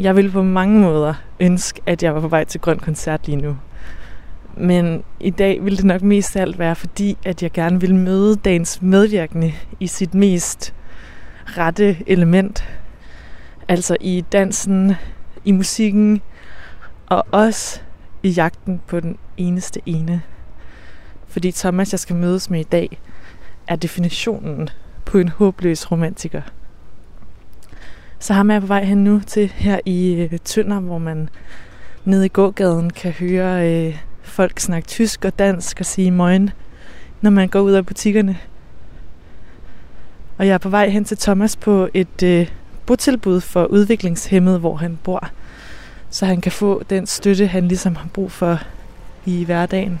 Jeg ville på mange måder ønske, at jeg var på vej til Grøn Koncert lige nu. Men i dag ville det nok mest af alt være, fordi at jeg gerne vil møde dagens medvirkende i sit mest rette element. Altså i dansen, i musikken, og også i jagten på den eneste ene. Fordi Thomas, jeg skal mødes med i dag, er definitionen på en håbløs romantiker. Så ham er jeg på vej hen nu til her i øh, Tønder, hvor man nede i gågaden kan høre øh, folk snakke tysk og dansk og sige morgen, når man går ud af butikkerne. Og jeg er på vej hen til Thomas på et øh, botilbud for udviklingshemmede, hvor han bor. Så han kan få den støtte, han ligesom har brug for i hverdagen.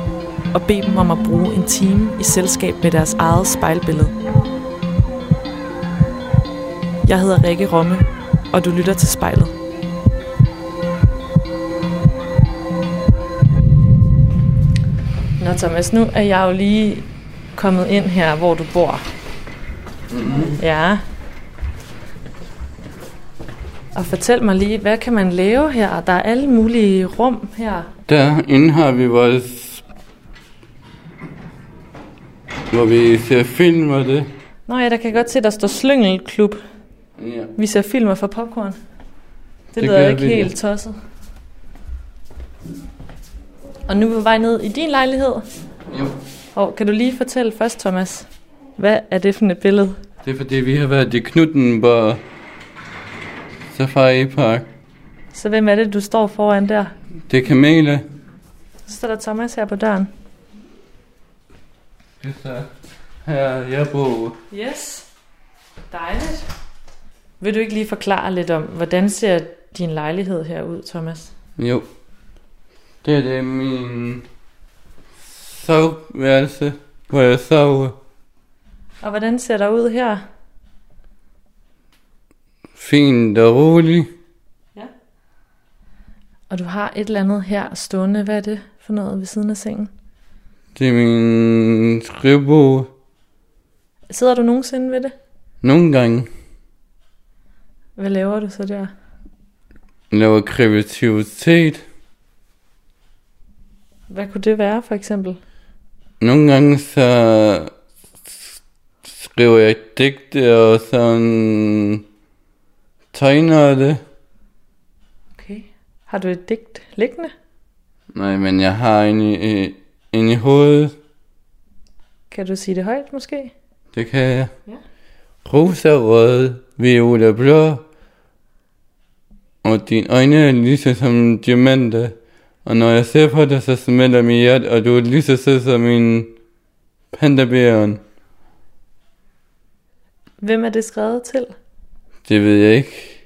og bede dem om at bruge en time i selskab med deres eget spejlbillede. Jeg hedder Rikke Romme, og du lytter til spejlet. Nå Thomas, nu er jeg jo lige kommet ind her, hvor du bor. Mm-hmm. Ja. Og fortæl mig lige, hvad kan man lave her? Der er alle mulige rum her. Derinde har vi vores... Hvor vi ser film og det. Nå ja, der kan jeg godt se, der står Slyngelklub. Ja. Vi ser filmer for popcorn. Det, Det lyder ikke vi, ja. helt tosset. Og nu er vi på vej ned i din lejlighed. Jo. Og kan du lige fortælle først, Thomas, hvad er det for et billede? Det er fordi, vi har været i Knuttenborg Safari Park. Så hvem er det, du står foran der? Det er Kamele. Så står der Thomas her på døren. Er så her, jeg bor. Yes. Dejligt. Vil du ikke lige forklare lidt om, hvordan ser din lejlighed her ud, Thomas? Jo. Det er det min soveværelse, hvor jeg sover. Og hvordan ser der ud her? Fint og roligt. Og du har et eller andet her stående. Hvad er det for noget ved siden af sengen? Det er min skrivebord. Sidder du nogensinde ved det? Nogle gange Hvad laver du så der? laver kreativitet. Hvad kunne det være, for eksempel? Nogle gange så skriver jeg digte og sådan tegner det. Okay. Har du et digt liggende? Nej, men jeg har en i, i- en i hovedet. Kan du sige det højt, måske? Det kan jeg. Ja. Rosa rød, viola blå. Og dine øjne er lige som diamanter. Og når jeg ser på dig, så smelter mit hjerte, og du er lige så sød som min pandabæren. Hvem er det skrevet til? Det ved jeg ikke.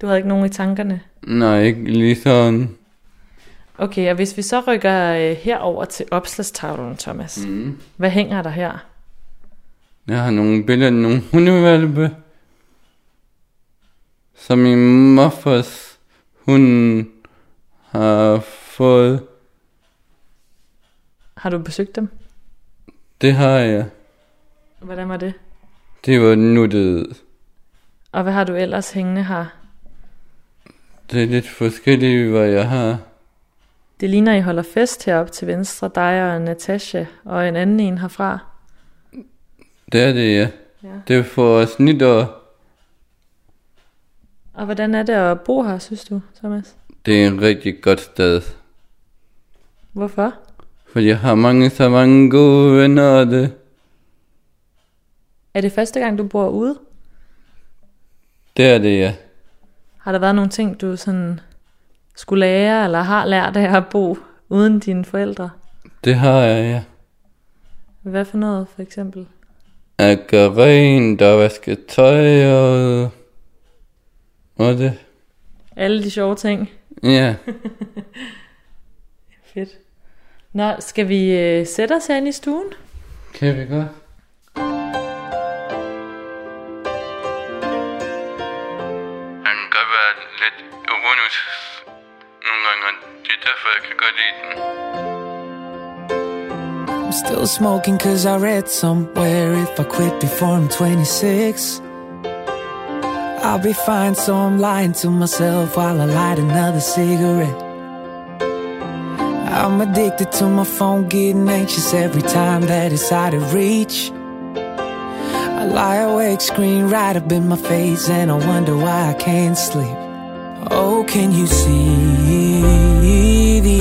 Du havde ikke nogen i tankerne. Nej, ikke lige sådan. Okay, og hvis vi så rykker øh, herover til opslagstavlen, Thomas. Mm. Hvad hænger der her? Jeg har nogle billeder af nogle hundevalpe. Som min morfars hund har fået. Har du besøgt dem? Det har jeg. Hvordan var det? Det var nuttet. Og hvad har du ellers hængende her? Det er lidt forskelligt, hvad jeg har. Det ligner, I holder fest heroppe til venstre, dig og Natasha, og en anden en herfra. Det er det, ja. Ja. Det er for os nytår. Og hvordan er det at bo her, synes du, Thomas? Det er et rigtig godt sted. Hvorfor? For jeg har mange, så mange gode venner og det. Er det første gang, du bor ude? Det er det, ja. Har der været nogle ting, du sådan skulle lære, eller har lært af at bo uden dine forældre? Det har jeg, ja. Hvad for noget, for eksempel? At gøre rent og vaske tøj og... Og det. Alle de sjove ting. Ja, Fedt. Nå, skal vi øh, sætte os herinde i stuen? kan vi godt. I'm still smoking cause I read somewhere if I quit before I'm 26 I'll be fine. So I'm lying to myself while I light another cigarette. I'm addicted to my phone getting anxious every time that it's out of reach. I lie awake screen right up in my face and I wonder why I can't sleep. Oh can you see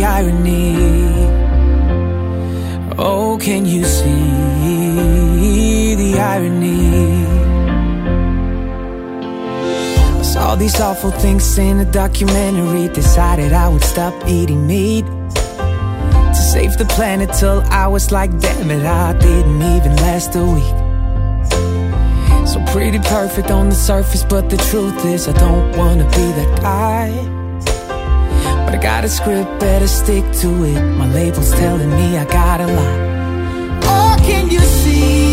irony Oh, can you see the irony? I saw these awful things in a documentary. Decided I would stop eating meat to save the planet till I was like, damn it, I didn't even last a week. So pretty perfect on the surface, but the truth is, I don't wanna be that guy. But I got a script, better stick to it. My label's telling me I gotta lie. Or oh, can you see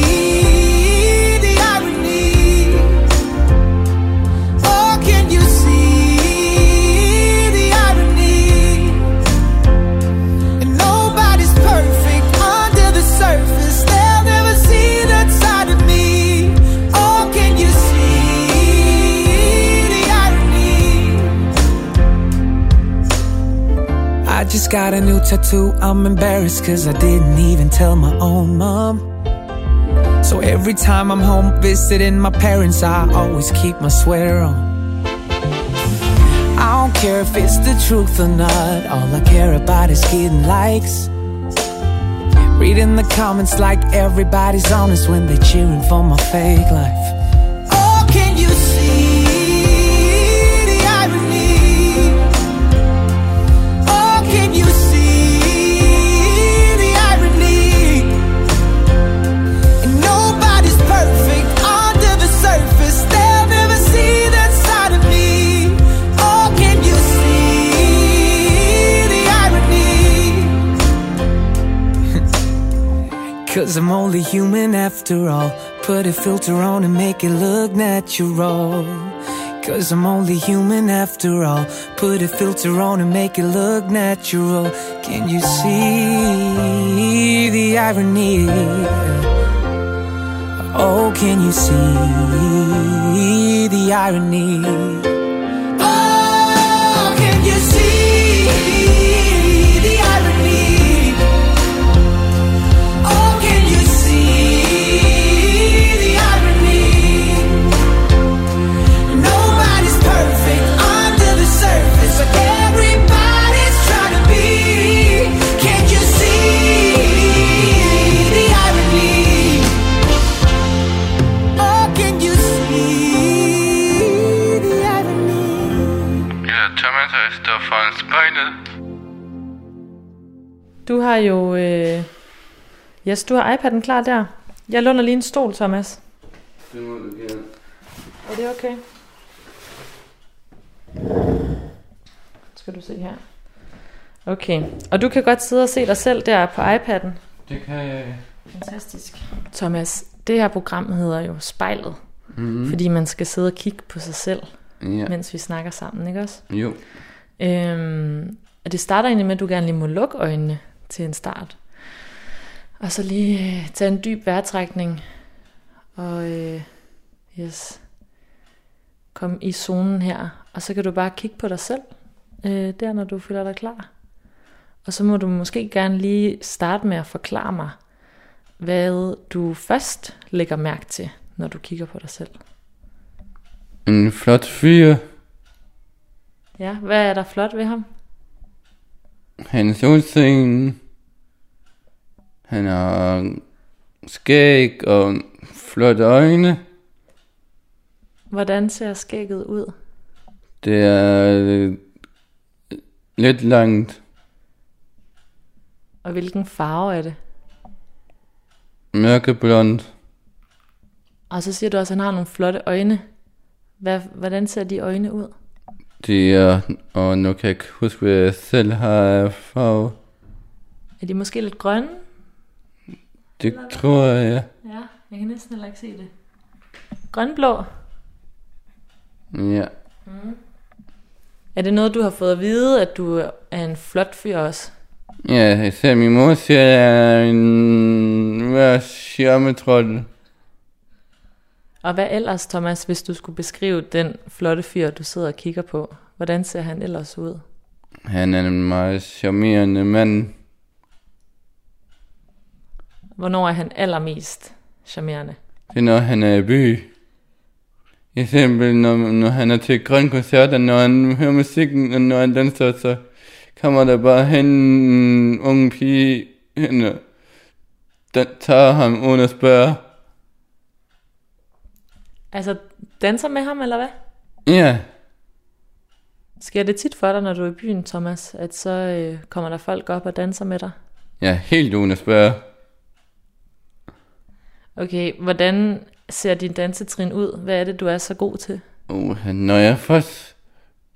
just got a new tattoo. I'm embarrassed cause I didn't even tell my own mom. So every time I'm home visiting my parents, I always keep my sweater on. I don't care if it's the truth or not. All I care about is getting likes. Reading the comments like everybody's honest when they're cheering for my fake life. Cause I'm only human after all. Put a filter on and make it look natural. Cause I'm only human after all. Put a filter on and make it look natural. Can you see the irony? Oh, can you see the irony? Oh, can you see Du har jo... Øh... Yes, du har iPad'en klar der. Jeg låner lige en stol, Thomas. Det må du gerne. Er det okay? Skal du se her. Okay, og du kan godt sidde og se dig selv der på iPad'en. Det kan jeg. Fantastisk. Thomas, det her program hedder jo Spejlet, Mm. fordi man skal sidde og kigge på sig selv, Ja. mens vi snakker sammen, ikke også? Jo. Øhm, og det starter egentlig med, at du gerne lige må lukke øjnene til en start. Og så lige øh, tage en dyb vejrtrækning. Og øh, yes, kom i zonen her. Og så kan du bare kigge på dig selv, øh, der når du føler dig klar. Og så må du måske gerne lige starte med at forklare mig, hvad du først lægger mærke til, når du kigger på dig selv. En flot fyr. Ja, hvad er der flot ved ham? Hans udseende. Han har skæg og flotte øjne. Hvordan ser skægget ud? Det er øh, lidt langt. Og hvilken farve er det? Mørkeblond. Og så siger du også, at han har nogle flotte øjne. Hvad, hvordan ser de øjne ud? De er, og nu kan jeg ikke huske, hvad jeg selv har farve. Er de måske lidt grønne? Det tror jeg, ja. Ja, jeg kan næsten heller ikke se det. Grønblå. Ja. Er det noget, du har fået at vide, at du er en flot fyr også? Ja, især min mor siger, at jeg er en hver charmetrol. Og hvad ellers, Thomas, hvis du skulle beskrive den flotte fyr, du sidder og kigger på? Hvordan ser han ellers ud? Han er en meget charmerende mand. Hvornår er han allermest charmerende? Det er når han er i by. Eksempel når, når han er til grøn koncert, og når han hører musikken, og når han danser, så kommer der bare hen en ung pige hen og tager ham uden at spørge. Altså, danser med ham, eller hvad? Ja, Sker det tit for dig, når du er i byen, Thomas, at så øh, kommer der folk op og danser med dig? ja, helt uden at spørge. Okay, hvordan ser din dansetrin ud? Hvad er det, du er så god til? Uh, når jeg først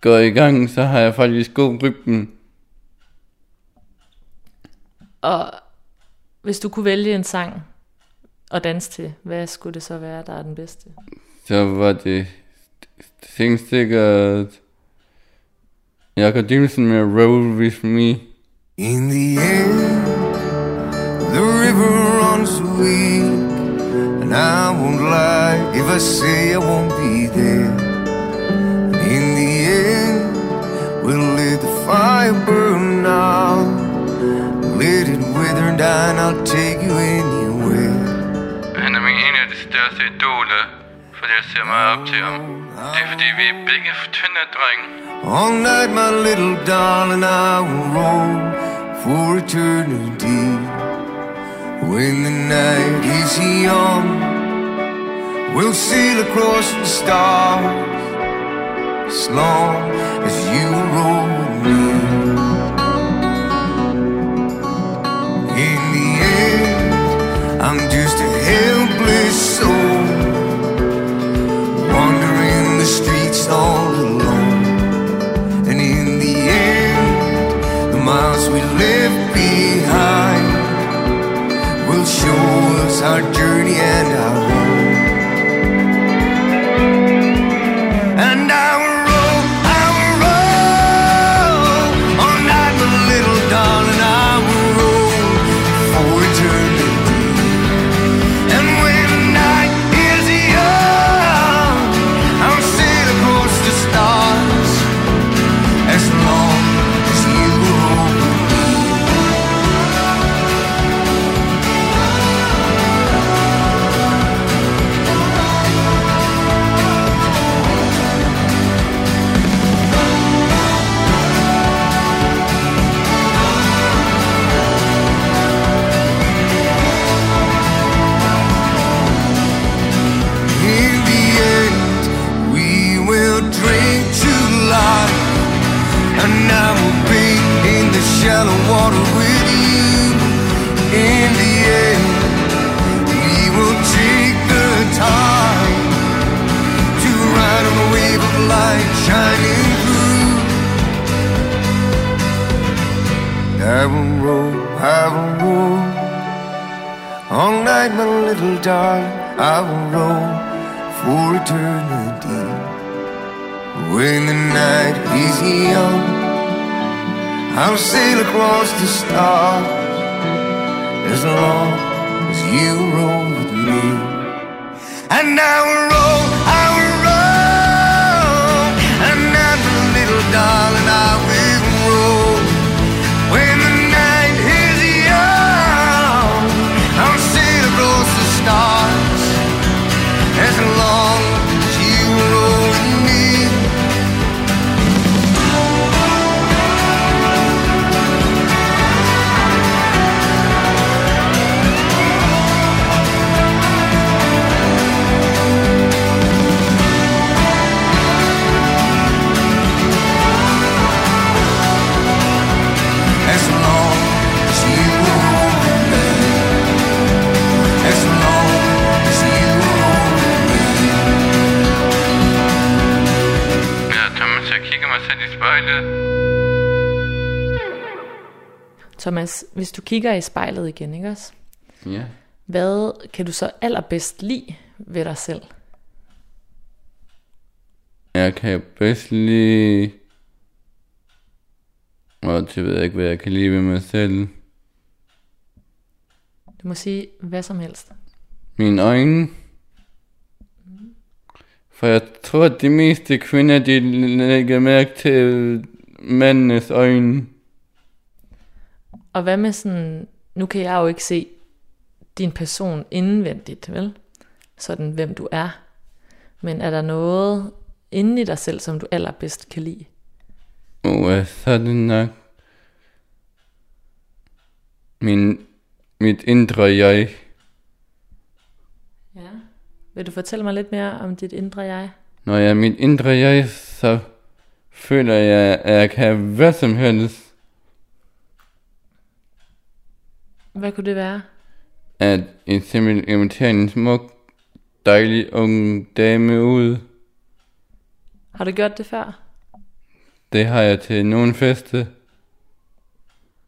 går i gang, så har jeg faktisk god rytmen. Og hvis du kunne vælge en sang at danse til, hvad skulle det så være, der er den bedste? Så var det helt sikkert Jakob Dimsen med Roll With Me. In the end, the river runs weak, and I won't lie if I say I won't be there. And in the end, we'll let the fire burn out, let it wither and die, and I'll take you anywhere. Idoler, for jeg ser op til ham. Det er fordi, vi er begge tynde drenge. All night, my little darling, I will roam for eternity. When the night is young, we'll sail across the stars as long as you all alone. And in the end, the miles we left behind will show us our journey and our I will roll, I will roll. All night, my little darling, I will roll for eternity. When the night is young, I'll sail across the stars as long as you roll with me. And I will roll, I will Thomas, hvis du kigger i spejlet igen, ikke også? Ja. Hvad kan du så allerbedst lide ved dig selv? Jeg kan bedst lide... Og det ved jeg ikke, hvad jeg kan lide ved mig selv. Du må sige hvad som helst. Mine øjne. For jeg tror, at de meste kvinder, de lægger mærke til mandens øjne. Og hvad med sådan, nu kan jeg jo ikke se din person indvendigt, vel? Sådan, hvem du er. Men er der noget inde i dig selv, som du allerbedst kan lide? Og så er det nok min, mit indre jeg. Vil du fortælle mig lidt mere om dit indre jeg? Når jeg er mit indre jeg, så føler jeg, at jeg kan hvad som helst. Hvad kunne det være? At en simpelthen invitere en smuk, dejlig ung dame ud. Har du gjort det før? Det har jeg til nogle feste.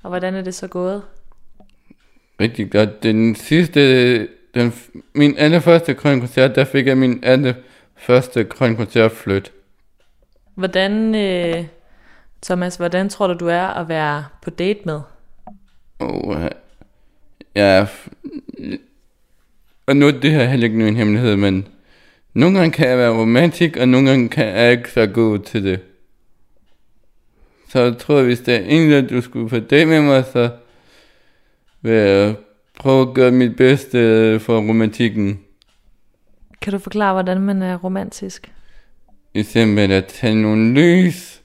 Og hvordan er det så gået? Rigtig godt. Den sidste, den, min allerførste grøn koncert, der fik jeg min allerførste grøn koncert flyt. Hvordan, øh, Thomas, hvordan tror du, du er at være på date med? Og jeg er... Og nu er det her heller ikke en hemmelighed, men nogle gange kan jeg være romantik, og nogle gange kan jeg ikke så god til det. Så jeg tror, hvis der er en, der du skulle på date med mig, så vil jeg prøve at gøre mit bedste for romantikken. Kan du forklare, hvordan man er romantisk? Eksempel at tage nogle lys,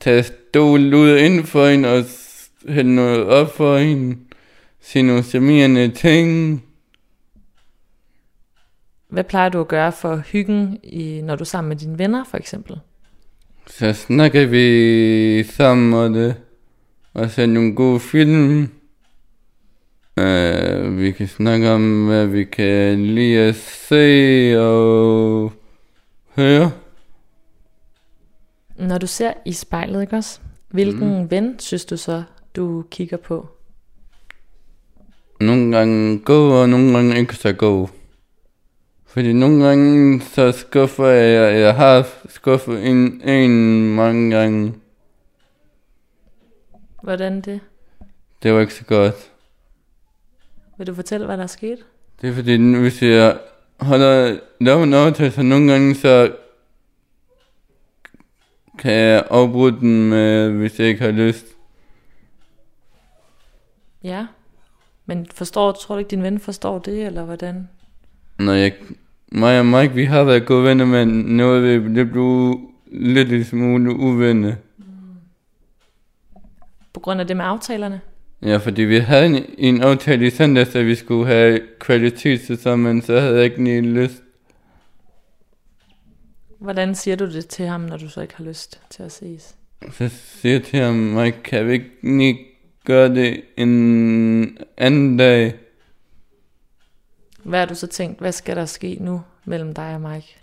tage stol ud ind for hende og hælde noget op for hende, sige nogle charmerende ting. Hvad plejer du at gøre for hyggen, i, når du er sammen med dine venner, for eksempel? Så snakker vi sammen og det, og ser nogle gode film. Uh, vi kan snakke om, hvad vi kan lide at se og høre. Når du ser i spejlet, ikke også? Hvilken mm. ven synes du så, du kigger på? Nogle gange god, og nogle gange ikke så god. Fordi nogle gange så skuffer jeg, jeg har skuffet en, en mange gange. Hvordan det? Det var ikke så godt. Vil du fortælle, hvad der er sket? Det er fordi, nu hvis jeg holder laver en aftale, så nogle gange så kan jeg afbryde den, med, hvis jeg ikke har lyst. Ja. Men forstår, tror du ikke, din ven forstår det, eller hvordan? Når jeg, mig og Mike, vi har været gode venner, men nu er vi det blev lidt smule uvenner. På grund af det med aftalerne? Ja, fordi vi havde en, en aftale i søndags, at vi skulle have kvalitet til sammen, så havde jeg ikke lige lyst. Hvordan siger du det til ham, når du så ikke har lyst til at ses? Så siger jeg til ham, Mike, kan vi ikke lige gøre det en anden dag? Hvad har du så tænkt, hvad skal der ske nu mellem dig og Mike?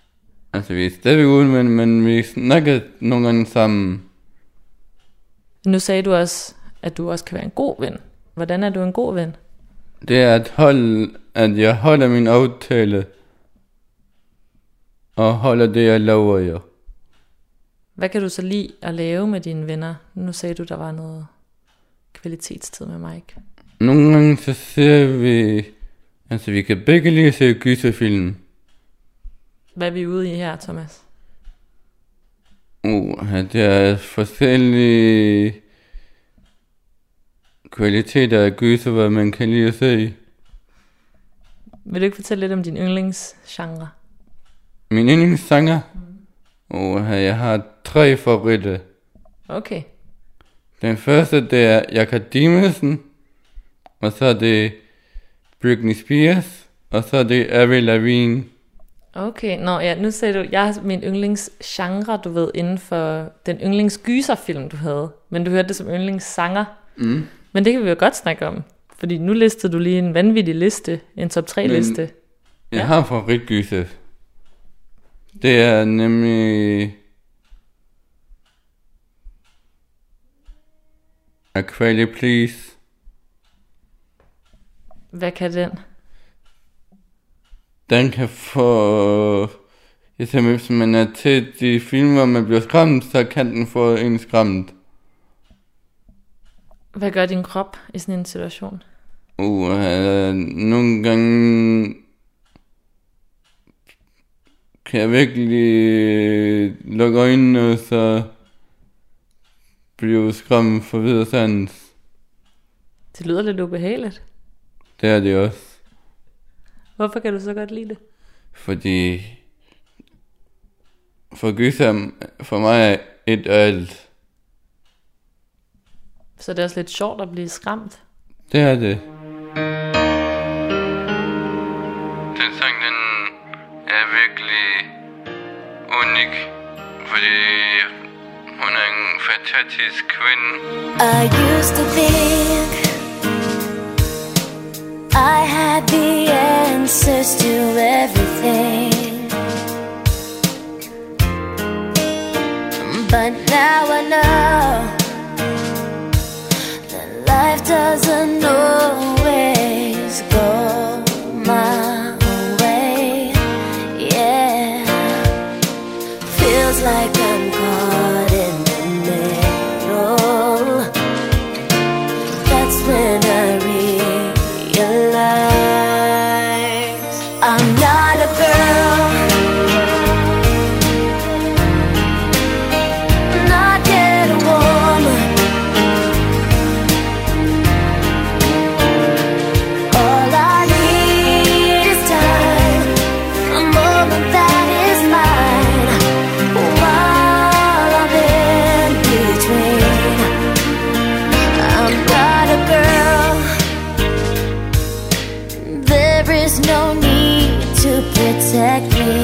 Altså, vi er stadig ude, men, men vi snakker nogle gange sammen. Nu sagde du også, at du også kan være en god ven. Hvordan er du en god ven? Det er at holde, at jeg holder min aftale. Og holder det, jeg lover jer. Hvad kan du så lide at lave med dine venner? Nu sagde du, der var noget kvalitetstid med Mike. Nogle gange så ser vi... Altså, vi kan begge lige se gyserfilm. Hvad er vi ude i her, Thomas? Uh, det er forskellige kvaliteter af gyser, hvad man kan lide at se. Vil du ikke fortælle lidt om din yndlingsgenre? Min yndlingssanger? Uh, jeg har tre favoritter. Okay. Den første, det er Jakob Dimensen. Og så er det Britney Spears. Og så er det Avril Lavigne. Okay, nå ja, nu sagde du, jeg har min yndlingsgenre, du ved, inden for den yndlingsgyserfilm, du havde. Men du hørte det som yndlingssanger. Mm. Men det kan vi jo godt snakke om. Fordi nu listede du lige en vanvittig liste, en top 3 Men- liste. Jeg Ja. har favoritgyser. Det er nemlig... A Quality Please. Hvad kan den? Den kan få... Jeg hvis man er til de film, hvor man bliver skræmt, så kan den få en skræmt. Hvad gør din krop i sådan en situation? Uh, uh, nogle gange kan jeg virkelig lukke øjnene, og så blive skræmt for videre sans. Det lyder lidt ubehageligt. Det er det også. Hvorfor kan du så godt lide det? Fordi for gyser for mig er et og alt. Så det er også lidt sjovt at blive skræmt. Det er det. Den sang, den er virkelig unik, fordi hun er en fantastisk kvinde. I used to think I had the answers to everything. But now I know doesn't know it. Protect me.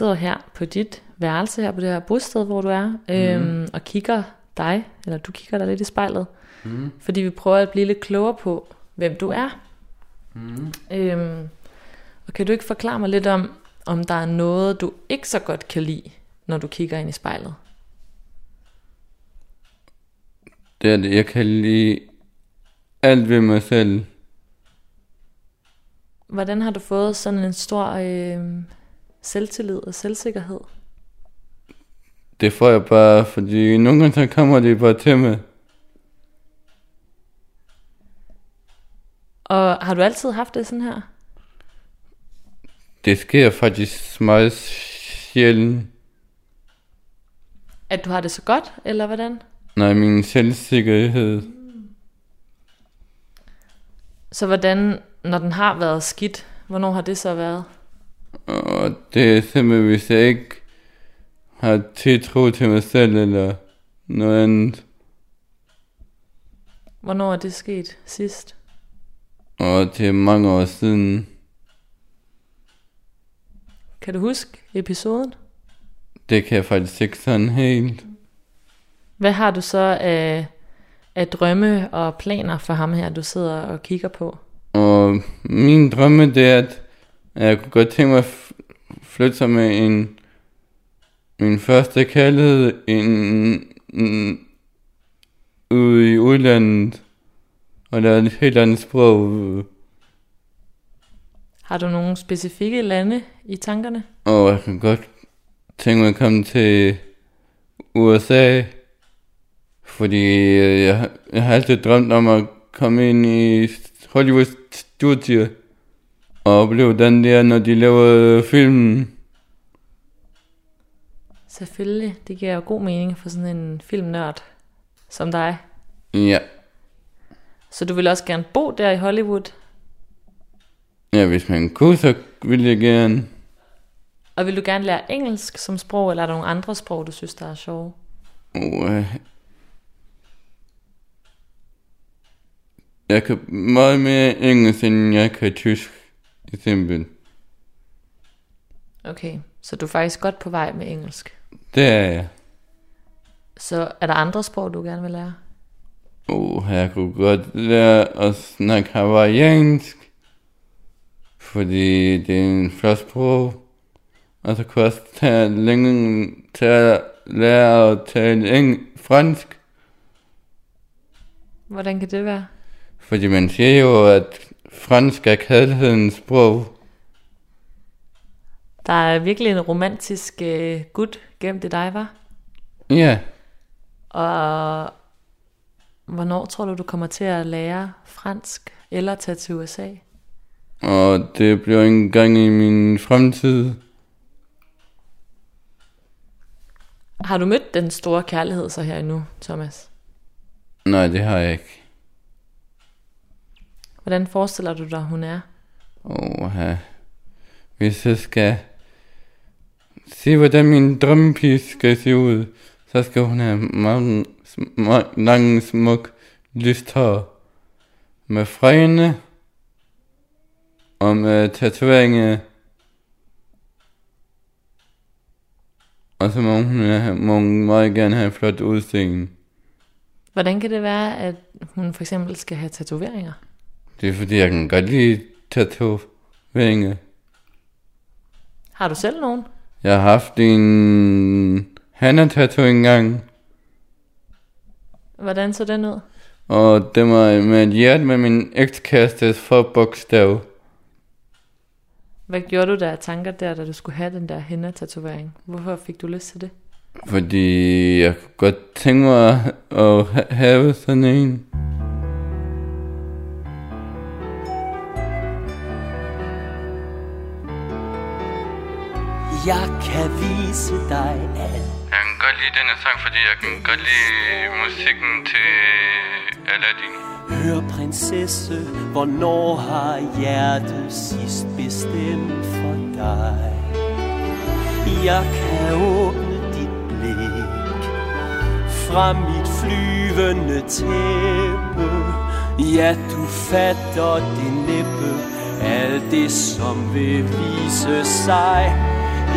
Sidder her på dit værelse her på det her bosted, hvor du er, mm. øhm, og kigger dig, eller du kigger dig lidt i spejlet, mm. fordi vi prøver at blive lidt klogere på, hvem du er. Mm. Øhm, og kan du ikke forklare mig lidt om, om der er noget, du ikke så godt kan lide, når du kigger ind i spejlet? Det er det. Jeg kan lide alt ved mig selv. Hvordan har du fået sådan en stor øh, selvtillid og selvsikkerhed? Det får jeg bare, fordi nogle gange så kommer det bare til mig. Og har du altid haft det sådan her? Det sker faktisk meget sjældent. At du har det så godt, eller hvordan? Nej, min selvsikkerhed. Så hvordan, når den har været skidt, hvornår har det så været? Og det er simpelthen, hvis jeg ikke har tiltro til mig selv eller noget andet. Hvornår er det sket sidst? Og det er mange år siden. Kan du huske episoden? Det kan jeg faktisk ikke sådan helt. Hvad har du så af, af drømme og planer for ham her, du sidder og kigger på? Og min drømme det er, at jeg kunne godt tænke mig at flytte sig med en min første kærlighed en, en, ude i udlandet. Og der er et helt andet sprog. Har du nogle specifikke lande i tankerne? Og jeg kan godt tænke mig at komme til USA. Fordi øh, jeg, har- jeg har altid drømt om at komme ind i Hollywood studier. Og opleve den der, når de laver filmen. Selvfølgelig, det giver jo god mening for sådan en filmnørd som dig. Ja. Så du vil også gerne bo der i Hollywood? Ja, hvis man kunne, så ville jeg gerne. Og vil du gerne lære engelsk som sprog, eller er der nogle andre sprog, du synes, der er sjove? Uh, jeg kan meget mere engelsk, end jeg kan tysk. Simpelthen. Okay, så du er faktisk godt på vej med engelsk. Det er jeg. Så er der andre sprog, du gerne vil lære? Uh, jeg kunne godt lære at snakke hawaiiansk. Fordi det er en flot sprog. Og så kunne jeg også tage længe til at lære at tale eng- fransk. Hvordan kan det være? Fordi man siger jo, at fransk er kærlighedens sprog. Der er virkelig en romantisk øh, gut gemt i dig, var? Ja, Og hvornår tror du, du kommer til at lære fransk eller tage til USA? og det bliver en gang i min fremtid. Har du mødt den store kærlighed så her endnu, Thomas? Nej, det har jeg ikke. Hvordan forestiller du dig, hun er? Åh, ja. Hvis jeg skal se, hvordan min drømmepige skal se ud, så skal hun have mange, sm- lange, smuk, lyst hår. Med fregene og med tatoveringer. Og så må hun, have, må hun meget gerne have flot udseende. Hvordan kan det være, at hun for eksempel skal have tatoveringer? Det er fordi, jeg kan godt lide tatoveringer. Har du selv nogen? Jeg har haft en Hanna-tattoo engang, Hvordan så den ud? og det var med et hjerte med min ekskærestes forbogstav. Hvad gjorde du der af tanker der, da du skulle have den der henna-tatovering? Hvorfor fik du lyst til det? Fordi jeg kunne godt tænke mig at ha- have sådan en. Jeg kan vise dig alt. Jeg kan godt lide denne sang, fordi jeg kan godt lide musikken til Aladdin. Hør prinsesse, hvornår har hjertet sidst bestemt for dig? Jeg kan åbne dit blik fra mit flyvende tæppe. Ja, du fatter det næppe, alt det som vil vise sig.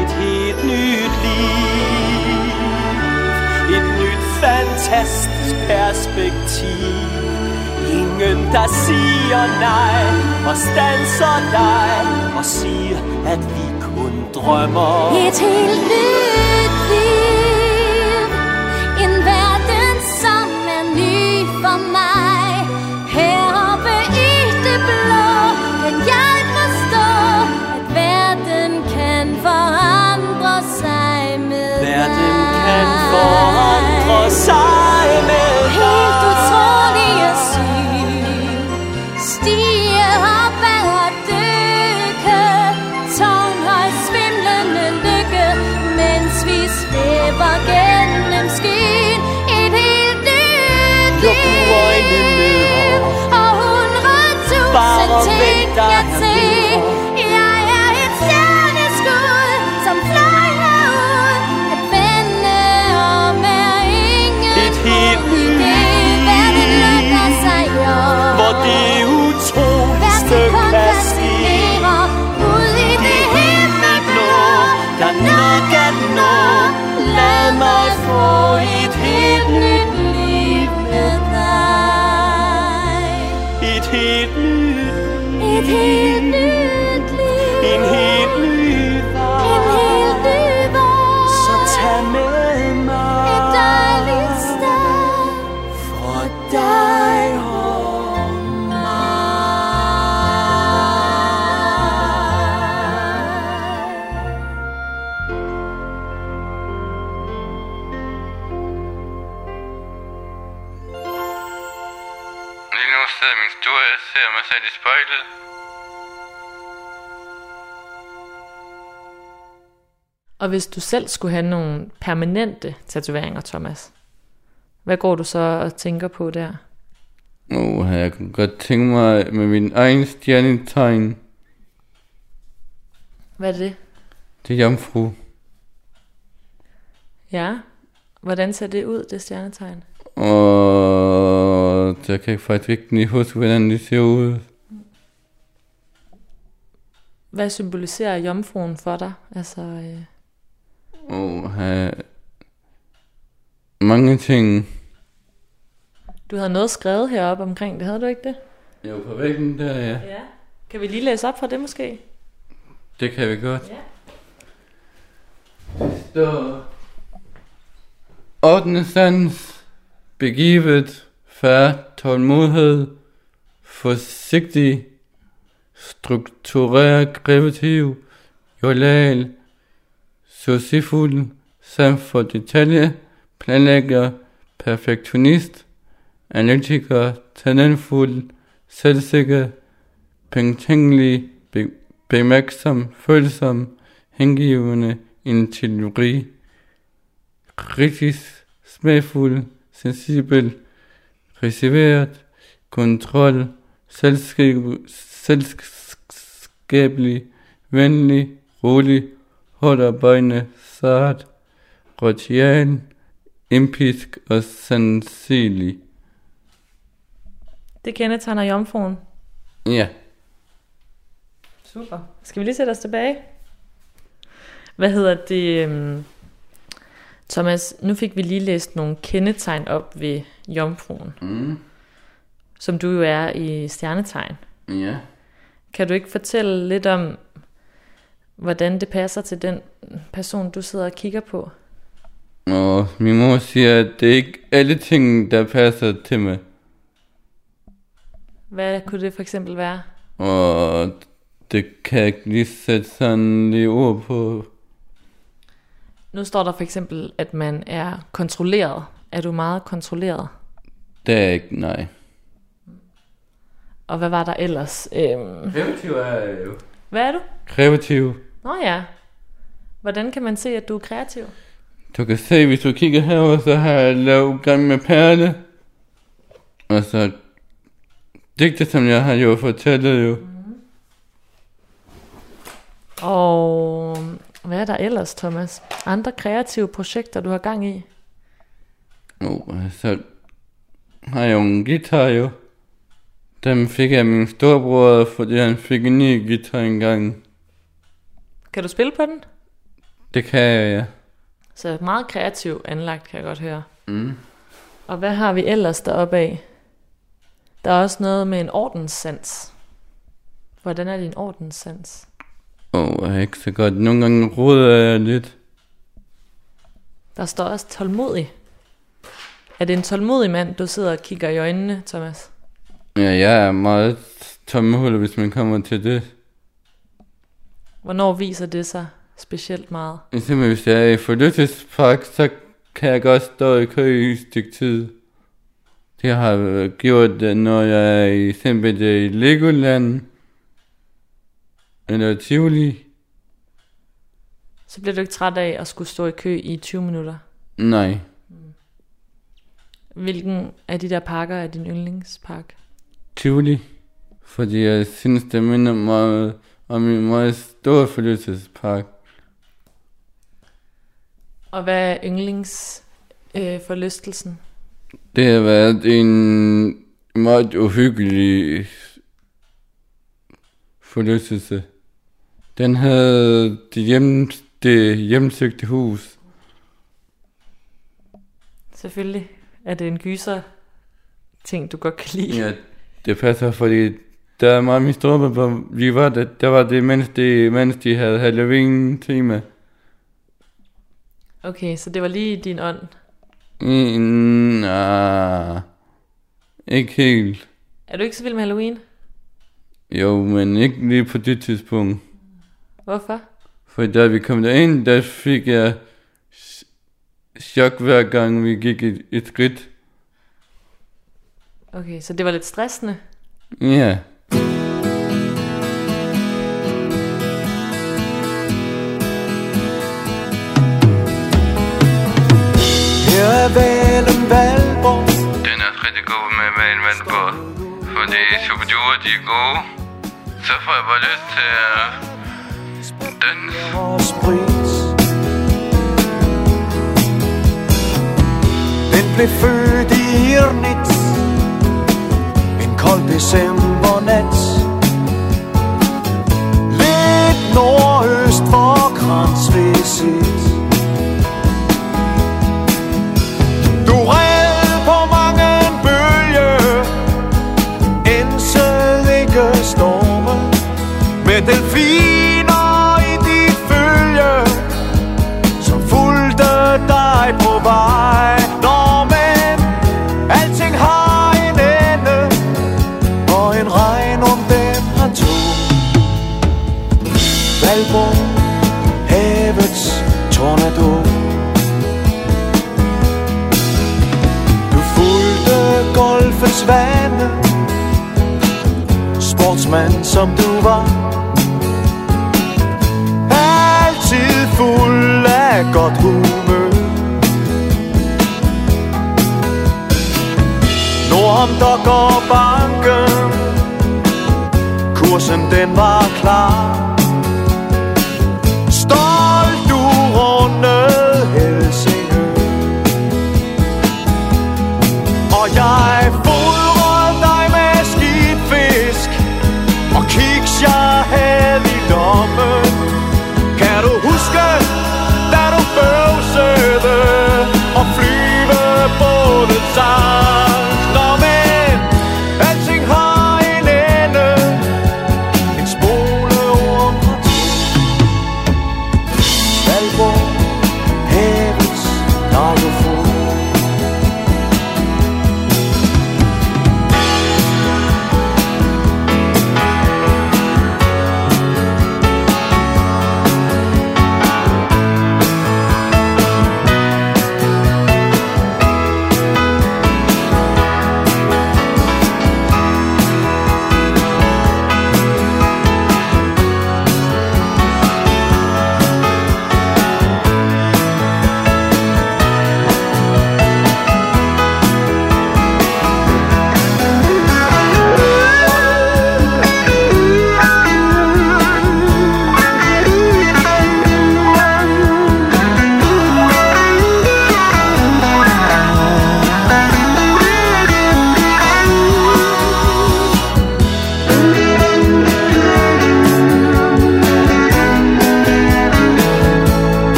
Et helt nyt liv, et nyt fantastisk perspektiv. Ingen, der siger nej og stanser dig og siger, at vi kun drømmer. Et helt nyt side. Et helt nyt Og hvis du selv skulle have nogle permanente tatoveringer, Thomas, hvad går du så og tænker på der? Oh, jeg kunne godt tænke mig med min egen stjernetegn. Hvad er det? Det er jomfru. Ja. Hvordan ser det ud, det stjernetegn? Og jeg kan faktisk ikke lige huske, hvordan det ser ud. Hvad symboliserer jomfruen for dig? Altså, øh, Oh, have mange ting. du havde noget skrevet heroppe omkring det, havde du ikke det? Jo, på væggen der, ja. Ja. Kan vi lige læse op fra det måske? Det kan vi godt. Ja. Det står... 8. sans, begivet, færd, tålmodighed, forsigtig, struktureret, kreativ, jovial, succesfuld, samt for detalje, planlægger, perfektionist, analytiker, talentfuld, selvsikker, pengtænkelig, be- bemærksom, følsom, hengivende, intelligent, kritisk, smagfuld, sensibel, reserveret, kontrol, selskab- selskabelig, venlig, rolig, hårdarbejdende, sart, rotial, empisk og sanselig. Det kendetegner jomfruen. Ja, Super. Skal vi lige sætte os tilbage? Hvad hedder det? øhm, Thomas, nu fik vi lige læst nogle kendetegn op ved jomfruen, mm. som du jo er i stjernetegn. ja. Kan du ikke fortælle lidt om, hvordan det passer til den person, du sidder og kigger på? Og min mor siger, at det er ikke alle ting, der passer til mig. Hvad kunne det for eksempel være? Og det kan jeg ikke lige sætte sådan lige ord på. Nu står der for eksempel, at man er kontrolleret. Er du meget kontrolleret? Det er ikke, nej. Og hvad var der ellers? Øhm, Kreativ er jeg jo. hvad er du? Kreativ. Nå ja. Hvordan kan man se, at du er kreativ? Du kan se, hvis du kigger herover, så har jeg lavet med perle. Og så digte, som jeg har jo fortalt jo. Og hvad er der ellers, Thomas? Andre kreative projekter, du har gang i? Oh, så har jeg jo en guitar jo. Dem fik jeg min storebror, fordi han fik en ny guitar engang. Kan du spille på den? Det kan jeg, ja. Så meget kreativ anlagt, kan jeg godt høre. Mm. Og hvad har vi ellers deroppe af? Der er også noget med en ordenssans. Hvordan er din ordenssans? Åh, oh, jeg er ikke så godt. Nogle gange roder jeg lidt. Der står også tålmodig. Er det en tålmodig mand, du sidder og kigger i øjnene, Thomas? Ja, jeg er meget tommehuller, hvis man kommer til det. Hvornår viser det sig specielt meget? Simpelthen, hvis jeg er i forlystelsespark, så kan jeg godt stå i kø i et stykke tid. Det har jeg gjort, det, når jeg er i simpelthen i Legoland. Eller Tivoli. Så bliver du ikke træt af at skulle stå i kø i 20 minutter. Nej. Hvilken af de der parker er din yndlingspark? Tivoli. Fordi jeg synes, det minder mig om en meget stor forlystelsespark. Og hvad er yndlings øh, forlystelsen? Det har været en meget uhyggelig forlystelse. Den havde det, hjem, det hjemsøgte hus. Selvfølgelig er det en gyser ting, du godt kan lide. Ja, det passer, fordi der er meget min store, hvor vi var der, der var det, mens de, mens de havde Halloween-tema. Okay, så det var lige din ånd. Mm, ikke helt. Er du ikke så vild med Halloween? Jo, men ikke lige på det tidspunkt. Hvorfor? For da vi kom derind, der fik jeg ch- chok hver gang vi gik et, et skridt. Okay, så det var lidt stressende. Ja, Her valen Valborg den er rigtig god med Valen Vandborg. Fordi superduer, de er gode. Så får jeg bare lyst til at danse. og sprit Den blev født i Irnitz En kold decembernat svane. Sportsmand som du var. Altid fuld af godt humør. Nordom der går banken Kursen den var klar.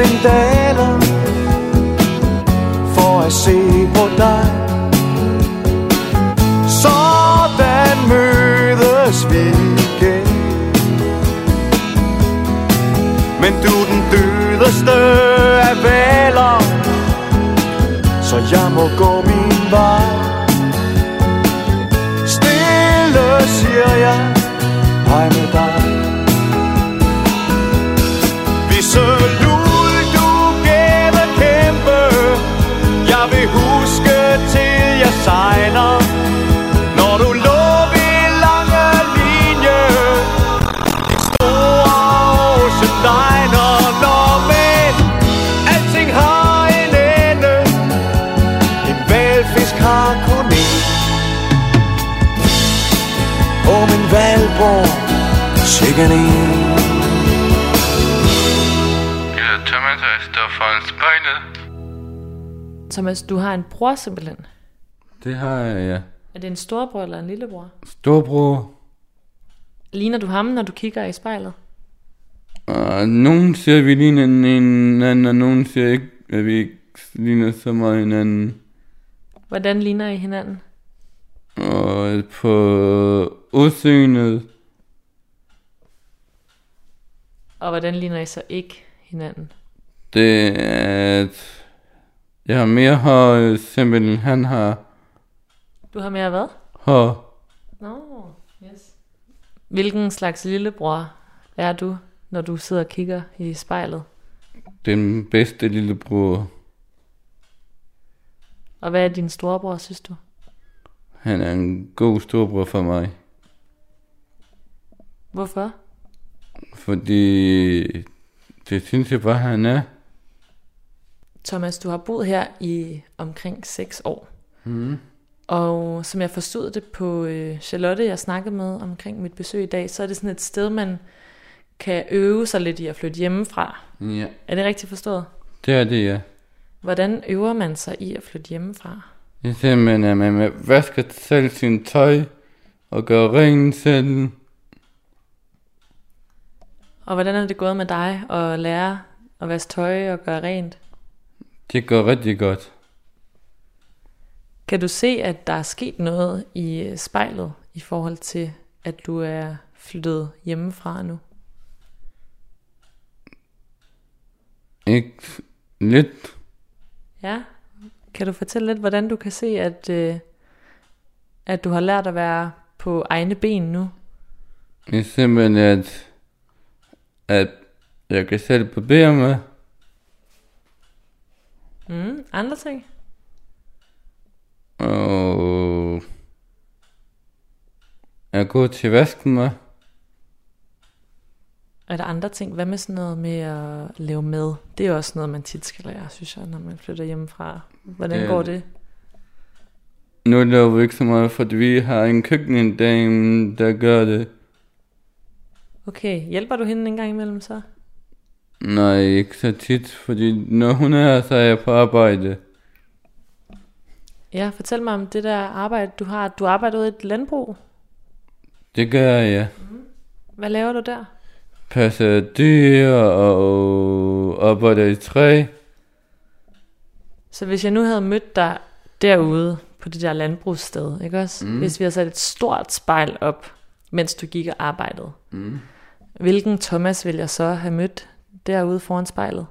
Betalte en En Ja, Thomas, jeg står foran spejlet. Thomas, du har en bror simpelthen. Det har jeg, ja. Er det en storbror eller en lillebror? Storbror. Ligner du ham, når du kigger i spejlet? Og nogen siger, vi ligner hinanden, og nogen siger ikke, at vi ikke ligner så meget hinanden. Hvordan ligner I hinanden? Og på udseendet, Og hvordan ligner I så ikke hinanden? det er, at jeg har mere hår, simpelthen han har Du har mere hvad? hår. Nå, yes. Hvilken slags lillebror er du, når du sidder og kigger i spejlet? Den bedste lillebror. Og hvad er din storebror, synes du? Han er en god storbror for mig. Hvorfor? Fordi det synes jeg bare, han er. Thomas, du har boet her i omkring 6 år. Mm. Og som jeg forstod det på øh, Charlotte, jeg snakkede med omkring mit besøg i dag, så er det sådan et sted, man kan øve sig lidt i at flytte hjemmefra. Ja. Er det rigtigt forstået? Det er det, ja. Hvordan øver man sig i at flytte hjemmefra? Det er simpelthen, at man vasker selv sin tøj og gør rent selv. Og hvordan er det gået med dig at lære at vaske tøj og gøre rent? Det går rigtig godt. Kan du se, at der er sket noget i øh, spejlet i forhold til, at du er flyttet hjemmefra nu? Ikke lidt. Ja. Kan du fortælle lidt, hvordan du kan se, at, øh, at du har lært at være på egne ben nu? Det er simpelthen, at, at jeg kan selv barbere mig. Mm, andre ting? Og jeg går til at vaske mig. Er der andre ting? Hvad med sådan noget med at lave mad? Det er også noget, man tit skal lære, synes jeg, når man flytter hjemmefra. Hvordan Det- går det? Nu laver vi ikke så meget, fordi vi har en køkkendame, der gør det. Okay, hjælper du hende en gang imellem så? Nej, ikke så tit, fordi når hun er her, så er jeg på arbejde. Ja, fortæl mig om det der arbejde, du har. Du arbejder ude i et landbrug. Det gør jeg. Hvad laver du der? Passer dyr og arbejder i træ. Så hvis jeg nu havde mødt dig derude på det der landbrugssted, ikke også? Mm. Hvis vi havde sat et stort spejl op, mens du gik og arbejdede. Mm. Hvilken Thomas vil jeg så have mødt derude foran spejlet?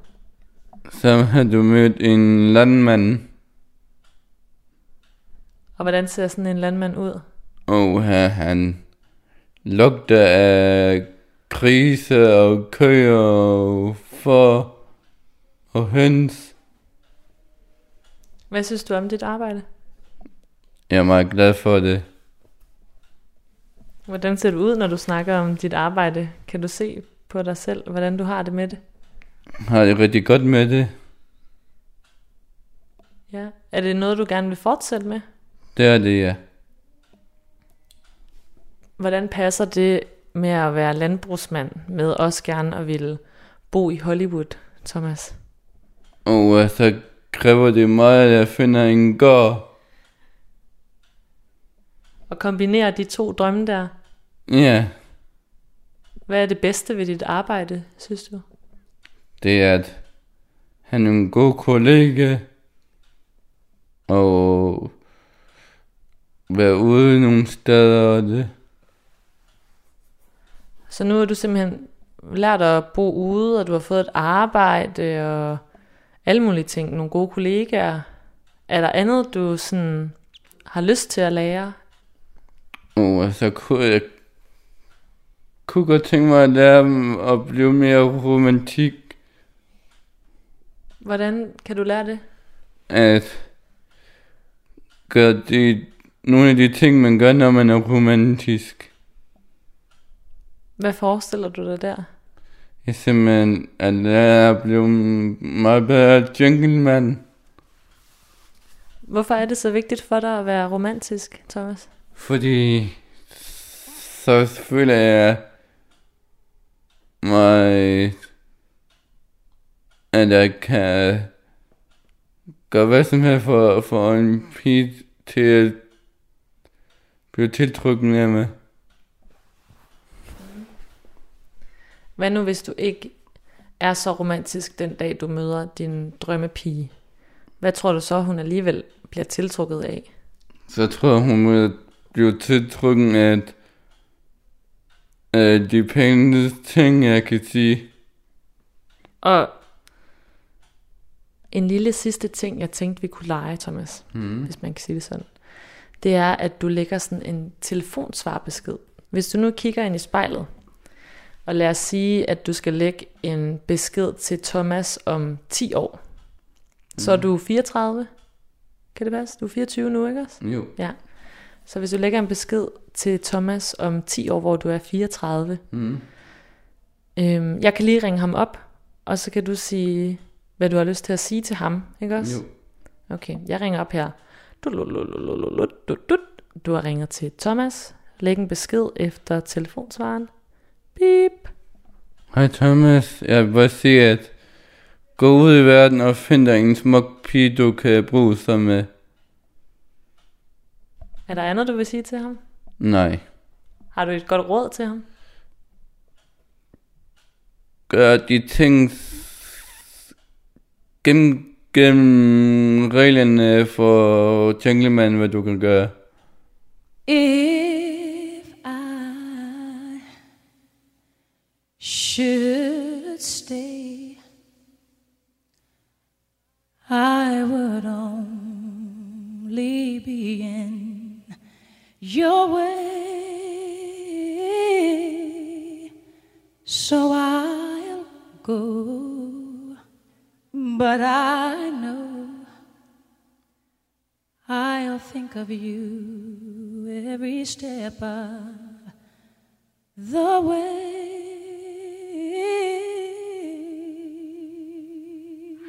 Så har du mødt en landmand. Og hvordan ser sådan en landmand ud? Og han lugter af grise og køer og får og høns. Hvad synes du om dit arbejde? Jeg er meget glad for det. Hvordan ser du ud, når du snakker om dit arbejde? Kan du se på dig selv, hvordan du har det med det? Har det rigtig godt med det. Ja. Er det noget, du gerne vil fortsætte med? Det er det, ja. Hvordan passer det med at være landbrugsmand med også gerne at ville bo i Hollywood, Thomas? Og øh, så kræver det meget, at jeg finder en gård. Og kombinere de to drømme der. Ja, Hvad er det bedste ved dit arbejde, synes du? det er, at han er en god kollega. Og være ude nogle steder og det. Så nu har du simpelthen lært at bo ude, og du har fået et arbejde og alle mulige ting, nogle gode kollegaer. Er der andet, du sådan har lyst til at lære? Og så kunne jeg kunne godt tænke mig at lære dem at blive mere romantik. Hvordan kan du lære det? At gøre de, nogle af de ting, man gør, når man er romantisk. Hvad forestiller du dig der? Jeg simpelthen at lære at blive meget bedre gentleman. Hvorfor er det så vigtigt for dig at være romantisk, Thomas? Fordi så føler jeg mig, at jeg kan gøre hvad som helst for, for en pige til at blive tiltrukket af mig. Hvad nu, hvis du ikke er så romantisk den dag, du møder din drømmepige? Hvad tror du så, hun alligevel bliver tiltrukket af? Så jeg tror hun vil blive tiltrukket af af de pæne ting, jeg kan sige. Og en lille sidste ting, jeg tænkte, vi kunne lege, Thomas, Mm. hvis man kan sige det sådan, det er, at du lægger sådan en telefonsvarbesked. Hvis du nu kigger ind i spejlet, og lad os sige, at du skal lægge en besked til Thomas om 10 år, så er du 34. Kan det passe? Du er 24 nu, ikke også? Jo. Ja. Så hvis du lægger en besked til Thomas om 10 år, hvor du er 34, Mm. øhm, jeg kan lige ringe ham op, og så kan du sige, hvad du har lyst til at sige til ham, ikke også? Jo. Okay, jeg ringer op her. Du har ringet til Thomas. Læg en besked efter telefonsvaren. Beep. Hej Thomas, jeg vil bare sige, at gå ud i verden og find dig en smuk pige, du kan bruge sig med. Er der andet, du vil sige til ham? Nej. Har du et godt råd til ham? Gør de ting gennem, gennem reglerne for gentleman, hvad du kan gøre. If I should stay, I would only be in your way. So I'll go, but I know I'll think of you every step of the way.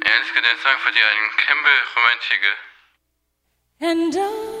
Jeg elsker den sang, fordi er en kæmpe romantiker. And I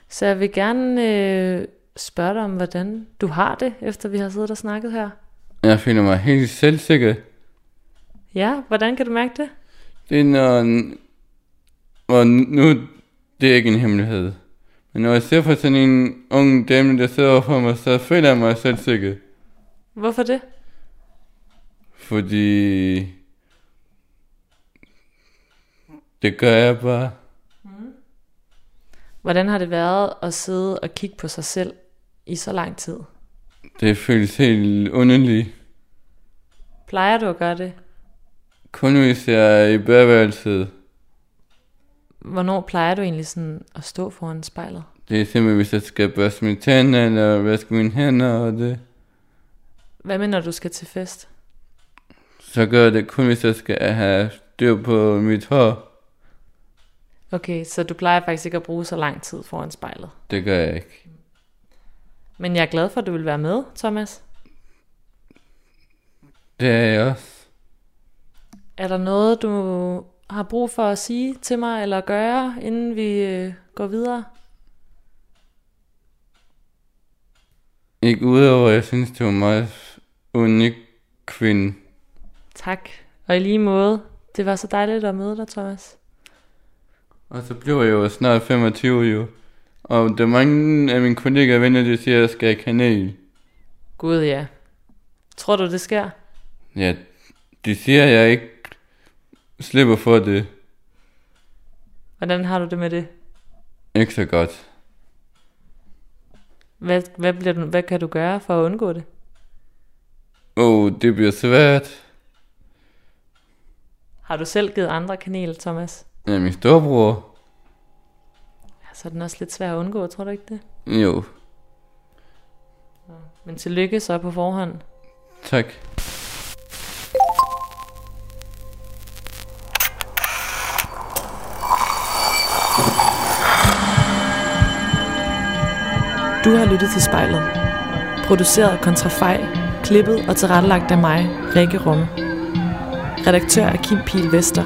Så jeg vil gerne øh, spørge dig om, hvordan du har det, efter vi har siddet og snakket her. Jeg føler mig helt selvsikker. Ja, hvordan kan du mærke det? Det er når... Og nu, det er ikke en hemmelighed. Men når jeg ser på sådan en ung dame, der sidder overfor mig, så føler jeg mig selvsikker. Hvorfor det? Fordi... Det gør jeg bare. Hvordan har det været at sidde og kigge på sig selv i så lang tid? Det føles helt underligt. Plejer du at gøre det? Kun hvis jeg er i badeværelset. Hvornår plejer du egentlig sådan at stå foran spejlet? Det er simpelthen, hvis jeg skal børste mine tænder, eller vaske mine hænder, og det. Hvad med, når du skal til fest? Så gør jeg det kun, hvis jeg skal have styr på mit hår. Okay, så du plejer faktisk ikke at bruge så lang tid foran spejlet. Det gør jeg ikke. Men jeg er glad for, at du vil være med, Thomas. Det er jeg også. Er der noget, du har brug for at sige til mig eller gøre, inden vi øh, går videre? Ikke udover, jeg synes, det var meget unik kvinde. Tak. Og i lige måde, det var så dejligt at møde dig, Thomas. Og så blev jeg jo snart 25 jo. Og der er mange af mine kollegaer og venner, der siger, at jeg skal have kanel. Gud ja. Tror du, det sker? Ja, de siger, at jeg ikke slipper for det. Hvordan har du det med det? Ikke så godt. Hvad, hvad, bliver du, hvad kan du gøre for at undgå det? Åh, oh, det bliver svært. Har du selv givet andre kanel, Thomas? Ja, min storebror. Ja, så er den også lidt svær at undgå, tror du ikke det? Jo, Men tillykke så på forhånd. tak. Du har lyttet til spejlet. Produceret af Kontrafej, klippet og tilrettelagt af mig, Rikke Rumme. Redaktør er Kim Pihl Vester.